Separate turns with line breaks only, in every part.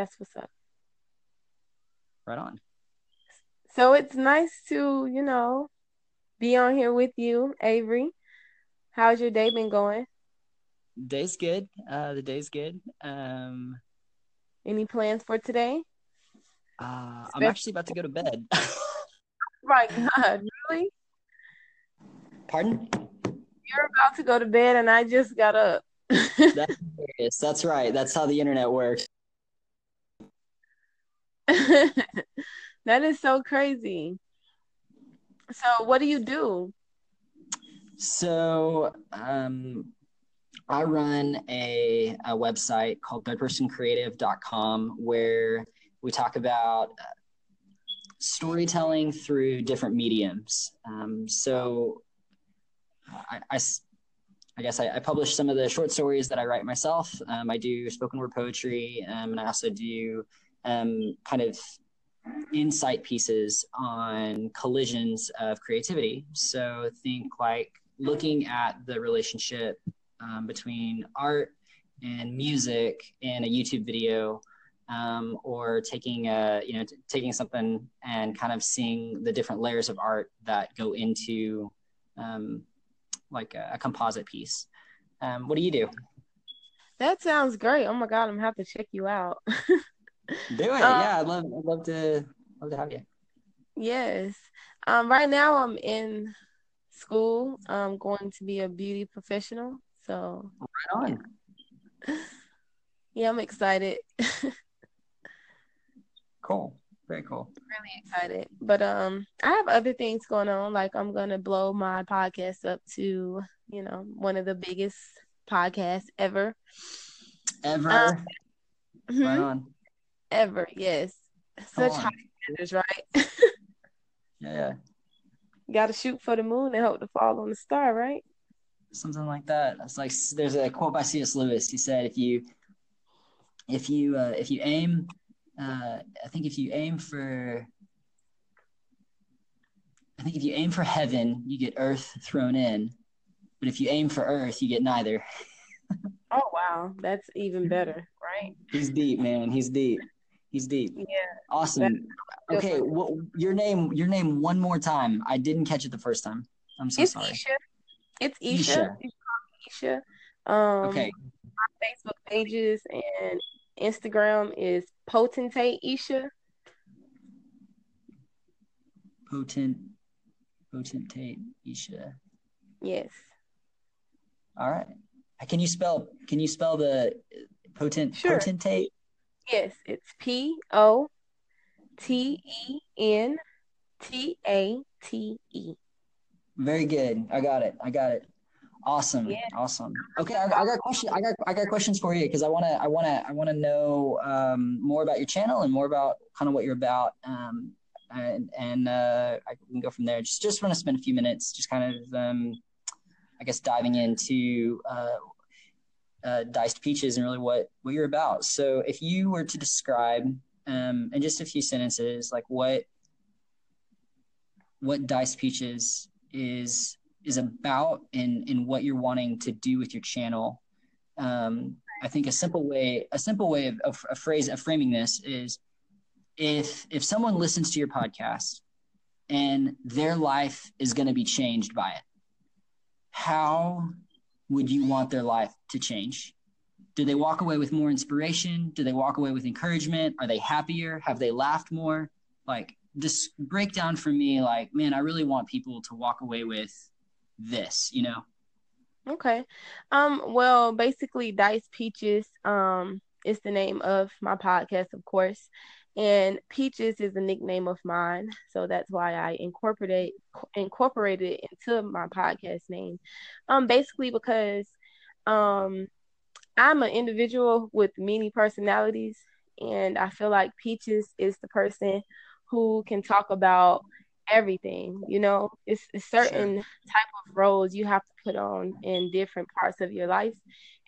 That's what's up.
Right on.
So it's nice to, you know, be on here with you, Avery. How's your day been going?
Day's good. Uh, the day's good. Um,
Any plans for today?
uh, I'm actually about to go to bed.
My God, really?
Pardon?
You're about to go to bed and I just got up.
That's. That's right. That's how the internet works.
that is so crazy. So, what do you do?
So, um, I run a, a website called thirdpersoncreative.com where we talk about uh, storytelling through different mediums. Um, so, I, I, I guess I, I, publish some of the short stories that I write myself. Um, I do spoken word poetry, um, and I also do um, kind of insight pieces on collisions of creativity. So think like looking at the relationship um, between art and music in a YouTube video, um, or taking a you know t- taking something and kind of seeing the different layers of art that go into um, like a, a, composite piece. Um, what do you do?
That sounds great. Oh my god, I'm gonna have to check you out.
Do it. Um, yeah, I'd love I'd love to love to have you.
Yes. Um right now I'm in school. I'm going to be a beauty professional. So
right on.
Yeah, I'm excited.
cool. Very cool.
Really excited. But um I have other things going on. Like I'm gonna blow my podcast up to, you know, one of the biggest podcasts ever.
Ever. Um, right mm-hmm. on
ever. Yes. Such high standards, right?
yeah, yeah.
Got to shoot for the moon and hope to fall on the star, right?
Something like that. It's like there's a quote by C.S. Lewis. He said, "If you, if you, uh, if you aim, uh, I think if you aim for, I think if you aim for heaven, you get earth thrown in, but if you aim for earth, you get neither."
oh wow, that's even better, right?
He's deep, man. He's deep. He's deep.
Yeah.
Awesome. Okay, well, your name, your name, one more time. I didn't catch it the first time. I'm so sorry.
it's
sorry.
Isha. It's Isha. Isha. Um,
okay.
My Facebook pages and Instagram is Potentate Isha.
Potent, potentate Isha.
Yes.
All right. Can you spell? Can you spell the potent sure. potentate?
Yes, it's P O T E N T A T E.
Very good. I got it. I got it. Awesome. Yeah. Awesome. Okay, I, I got questions. I got I got questions for you because I want to I want to I want to know um, more about your channel and more about kind of what you're about. Um, and and uh, I can go from there. Just just want to spend a few minutes, just kind of um, I guess diving into uh, uh, diced peaches and really what what you're about. So if you were to describe um, in just a few sentences, like what what diced peaches is is about and in what you're wanting to do with your channel. Um, I think a simple way a simple way of, of a phrase of framing this is if if someone listens to your podcast and their life is going to be changed by it, how would you want their life to change? Do they walk away with more inspiration? Do they walk away with encouragement? Are they happier? Have they laughed more? Like, just break down for me, like, man, I really want people to walk away with this, you know?
Okay. Um, well, basically, Diced Peaches um, is the name of my podcast, of course and Peaches is a nickname of mine, so that's why I incorporate incorporated it into my podcast name. Um, basically because um, I'm an individual with many personalities, and I feel like Peaches is the person who can talk about everything. You know, it's, it's certain sure. type of roles you have to put on in different parts of your life,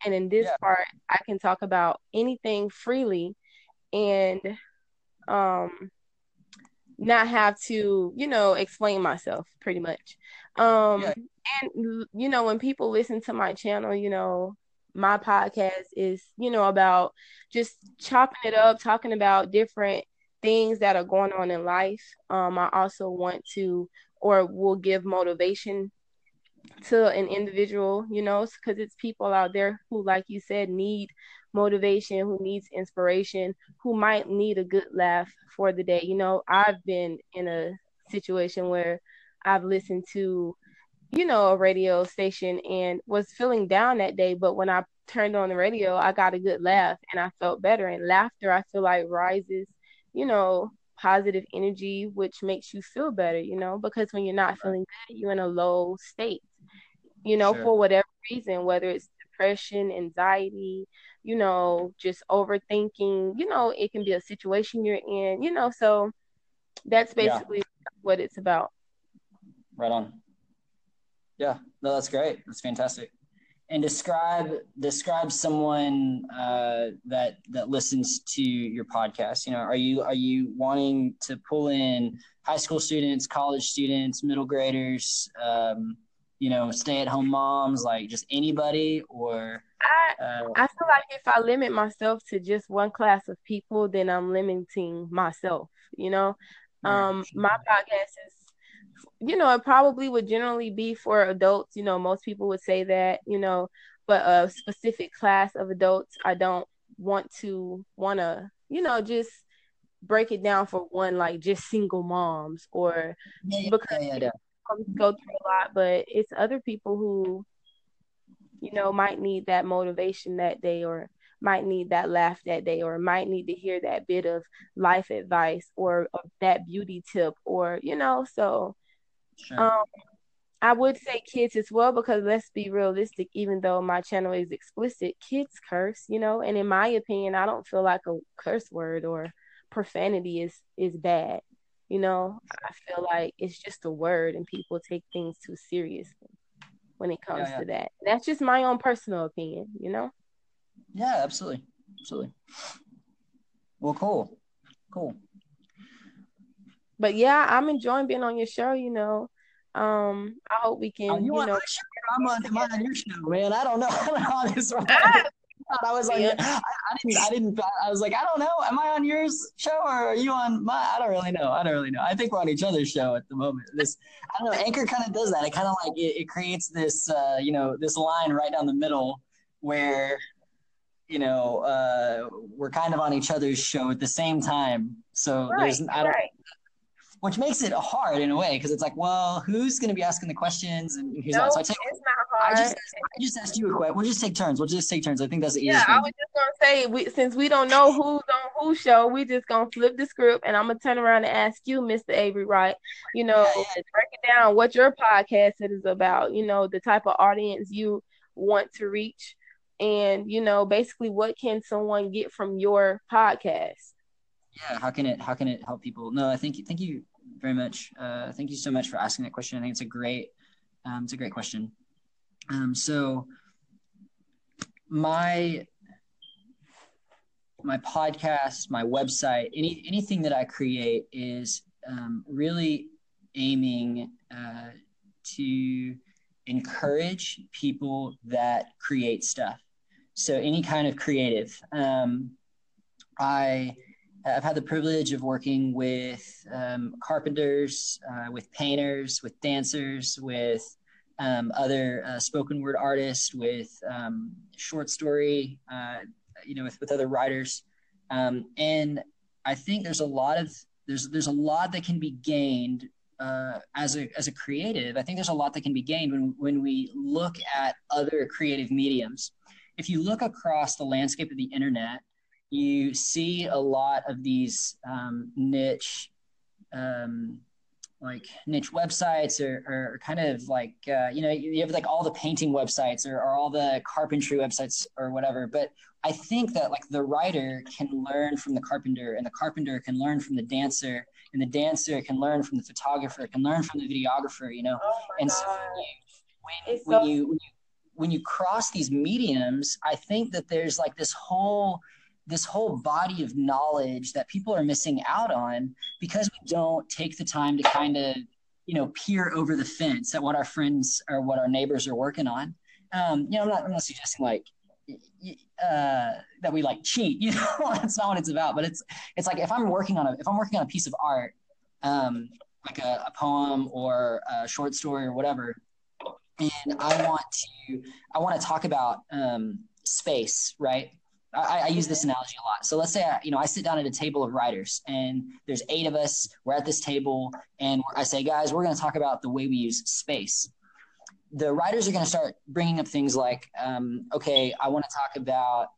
and in this yeah. part, I can talk about anything freely and um not have to you know explain myself pretty much um yeah. and you know when people listen to my channel you know my podcast is, you know, about just chopping it up, talking about different things that are going on in life. Um, I also want to or will give motivation to an individual, you know, because it's people out there who, like you said, need motivation, who needs inspiration, who might need a good laugh for the day. You know, I've been in a situation where I've listened to, you know, a radio station and was feeling down that day, but when I turned on the radio, I got a good laugh and I felt better. And laughter, I feel like rises, you know, positive energy, which makes you feel better, you know, because when you're not feeling good, you're in a low state, you know, sure. for whatever reason, whether it's depression, anxiety, you know, just overthinking, you know, it can be a situation you're in, you know, so that's basically yeah. what it's about.
Right on. Yeah, no, that's great. That's fantastic. And describe describe someone uh, that that listens to your podcast. You know, are you are you wanting to pull in high school students, college students, middle graders, um, you know, stay at home moms, like just anybody, or
I, uh, I feel like if I limit myself to just one class of people, then I'm limiting myself. You know, um, my podcast is, you know, it probably would generally be for adults. You know, most people would say that. You know, but a specific class of adults, I don't want to want to, you know, just break it down for one like just single moms or yeah, because yeah, yeah, go through a lot, but it's other people who you know, might need that motivation that day or might need that laugh that day or might need to hear that bit of life advice or, that beauty tip or, you know, so sure. um, I would say kids as well because let's be realistic, even though my channel is explicit, kids curse, you know, and in my opinion, I don't feel like a curse word or profanity is is bad. You know, I feel like it's just a word and people take things too seriously when it comes yeah, yeah. to that. That's just my own personal opinion, you know?
Yeah, absolutely. Absolutely. Well, cool. Cool.
But yeah, I'm enjoying being on your show, you know. Um, I hope we can. Oh, you, you know,
I'm on, I'm on your show, man. I don't know. I how this works. I was like, yeah. I, I, didn't, I didn't, I was like, I don't know. Am I on yours show or are you on my? I don't really know. I don't really know. I think we're on each other's show at the moment. This, I don't know. Anchor kind of does that. It kind of like it, it creates this, uh, you know, this line right down the middle where, you know, uh, we're kind of on each other's show at the same time. So right, there's, I don't, right which makes it hard in a way because it's like, well, who's going to be asking the questions and who's
no,
not? So
I, take, it's not hard.
I just, I just asked you a question. We'll just take turns. We'll just take turns. I think that's the
easiest. Yeah, I was just gonna say, we, since we don't know who's on whose show, we just gonna flip the script, and I'm gonna turn around and ask you, Mr. Avery Wright. You know, yeah, yeah. break it down. What your podcast is about. You know, the type of audience you want to reach, and you know, basically, what can someone get from your podcast?
Yeah, how can it how can it help people? No, I think thank you very much. Uh, thank you so much for asking that question. I think it's a great, um, it's a great question. Um, so my my podcast, my website, any anything that I create is um, really aiming uh, to encourage people that create stuff. So any kind of creative. Um, I I've had the privilege of working with um, carpenters, uh, with painters, with dancers, with um, other uh, spoken word artists, with um, short story, uh, you know, with, with other writers. Um, and I think there's a lot of there's there's a lot that can be gained uh, as a as a creative. I think there's a lot that can be gained when when we look at other creative mediums. If you look across the landscape of the internet you see a lot of these um, niche um, like niche websites or, or kind of like uh, you know you have like all the painting websites or, or all the carpentry websites or whatever. But i think that like the writer can learn from the carpenter and the carpenter can learn from the dancer and the dancer can learn from the photographer can learn from the videographer you know?
Oh
and
so
when, when, when you when you when you cross these mediums i think that there's like this whole this whole body of knowledge that people are missing out on because we don't take the time to kind of you know peer over the fence at what our friends or what our neighbors are working on um, you know I'm not, I'm not suggesting like uh, that we like cheat. You know, that's not what it's about. But it's it's like if I'm working on a if I'm working on a piece of art, um, like a, a poem or a short story or whatever, and I want to I want to talk about um, space, right? I, I, use this analogy a lot. So let's say I, you know I sit down at a table of writers, and there's eight of us. We're at this table, and I say, guys, we're going to talk about the way we use space the writers are going to start bringing up things like, um, okay, I want to talk about,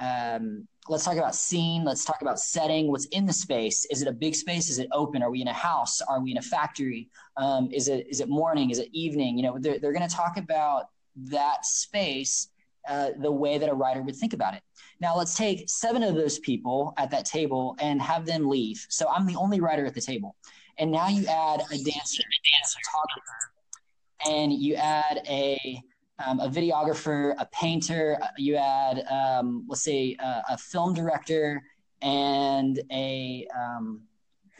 um, let's talk about scene, let's talk about setting, what's in the space. Is it a big space? Is it open? Are we in a house? Are we in a factory? Um, is it is it morning? Is it evening? You know, they're, they're going to talk about that space uh, the way that a writer would think about it. Now, let's take seven of those people at that table and have them leave. So I'm the only writer at the table. And now you add a dancer, a photographer, and you add a um, a videographer, a painter, you add um, let's say a, a, film director and a um,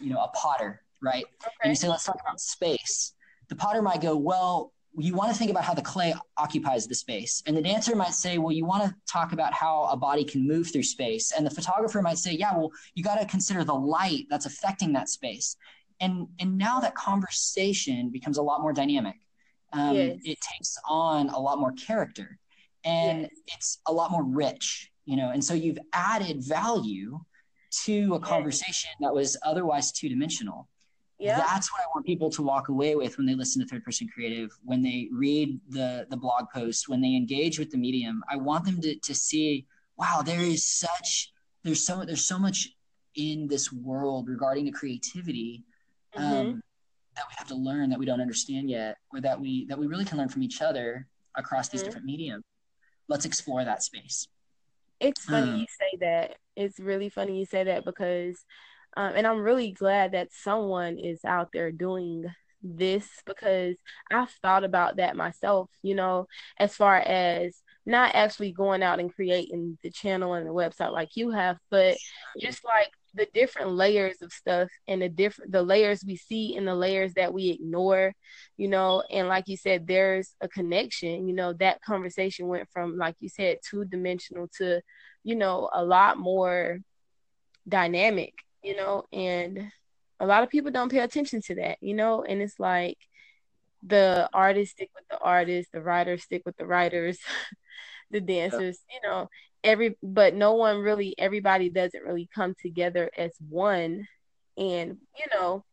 you know a potter, right? Okay. And you say let's talk about space. The potter might go, well, you want to think about how the clay occupies the space. And the dancer might say, well, you want to talk about how a body can move through space. And the photographer might say, yeah, well, you got to consider the light that's affecting that space. And, and now that conversation becomes a lot more dynamic um, yes. it takes on a lot more character and yes. it's a lot more rich you know and so you've added value to a conversation that was otherwise two dimensional yeah. that's what i want people to walk away with when they listen to third person creative when they read the the blog post when they engage with the medium i want them to, to see wow there is such there's so there's so much in this world regarding the creativity mm-hmm. um, that we have to learn that we don't understand yet or that we that we really can learn from each other across these mm-hmm. different mediums let's explore that space
it's funny um, you say that it's really funny you say that because um, and i'm really glad that someone is out there doing this because i've thought about that myself you know as far as not actually going out and creating the channel and the website like you have but just like the different layers of stuff and the different the layers we see and the layers that we ignore you know and like you said there's a connection you know that conversation went from like you said two dimensional to you know a lot more dynamic you know and a lot of people don't pay attention to that you know and it's like the artists stick with the artists the writers stick with the writers the dancers you know every but no one really everybody doesn't really come together as one and you know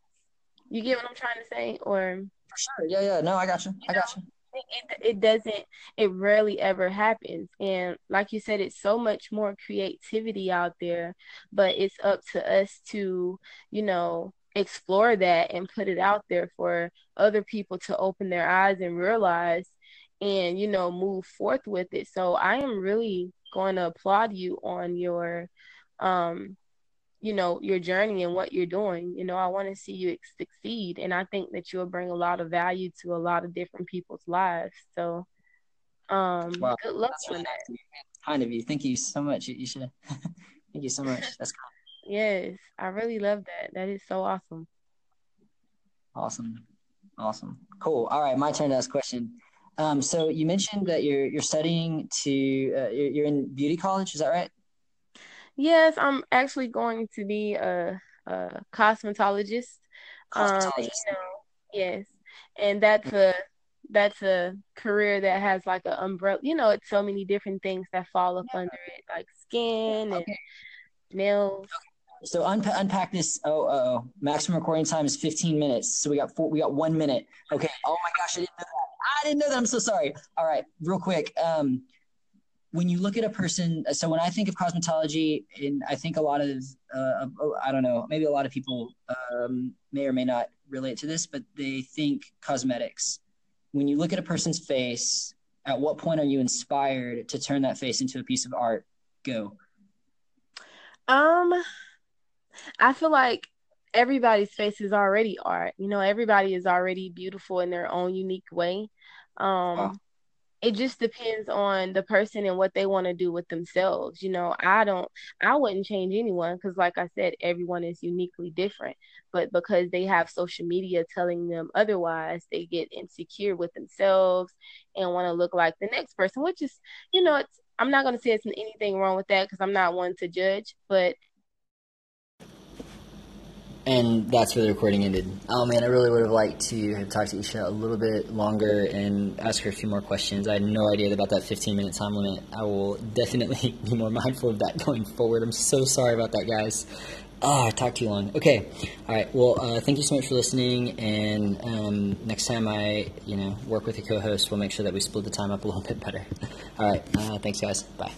you get what i'm trying to say or
for sure. Yeah yeah. No i got you, you i got you
it, it doesn't it rarely ever happens. And like you said it's so much more creativity out there but it's up to us to you know explore that and put it out there for other people to open their eyes and realize and you know move forth with it. So i am really going to applaud you on your um you know your journey and what you're doing you know i want to see you succeed. And i think that you'll bring a lot of value to a lot of different people's lives. So um wow. good luck
That's really that. kind of you. Thank you so much you, you should thank you so much. That's
cool. yes. I really love that. That is so awesome.
Awesome. Awesome. Cool. All right. My turn to ask question. Um, so you mentioned that you're you're studying to uh, you're, you're in beauty college. Is that right?
Yes, I'm actually going to be a, a cosmetologist. cosmetologist. Um, you know, yes, and that's a that's a career that has like an umbrella. You know, it's so many different things that fall up under it, like skin and okay. nails.
So unpa- unpack this. Oh, oh, maximum recording time is 15 minutes. So we got four. We got one minute. Okay. Oh my gosh, I didn't know that. I didn't know that. I'm so sorry. All right, real quick. Um, when you look at a person, so when I think of cosmetology, and I think a lot of, uh, I don't know, maybe a lot of people um, may or may not relate to this, but they think cosmetics. When you look at a person's face, at what point are you inspired to turn that face into a piece of art? Go.
Um, I feel like everybody's face is already art. You know, everybody is already beautiful in their own unique way. Um, wow. It just depends on the person and what they want to do with themselves. You know, I don't, I wouldn't change anyone because, like I said, everyone is uniquely different. But because they have social media telling them otherwise, they get insecure with themselves and want to look like the next person, which is, you know, it's I'm not gonna say it's anything wrong with that because I'm not one to judge, but
and that's where the recording ended. Oh man, I really would have liked to have talked to Isha a little bit longer and ask her a few more questions. I had no idea about that 15 minute time limit. I will definitely be more mindful of that going forward. I'm so sorry about that, guys. Ah, oh, I talked too long. Okay, all right. Well, uh, thank you so much for listening. And um, next time I, you know, work with a co-host, we'll make sure that we split the time up a little bit better. all right. Uh, thanks, guys. Bye.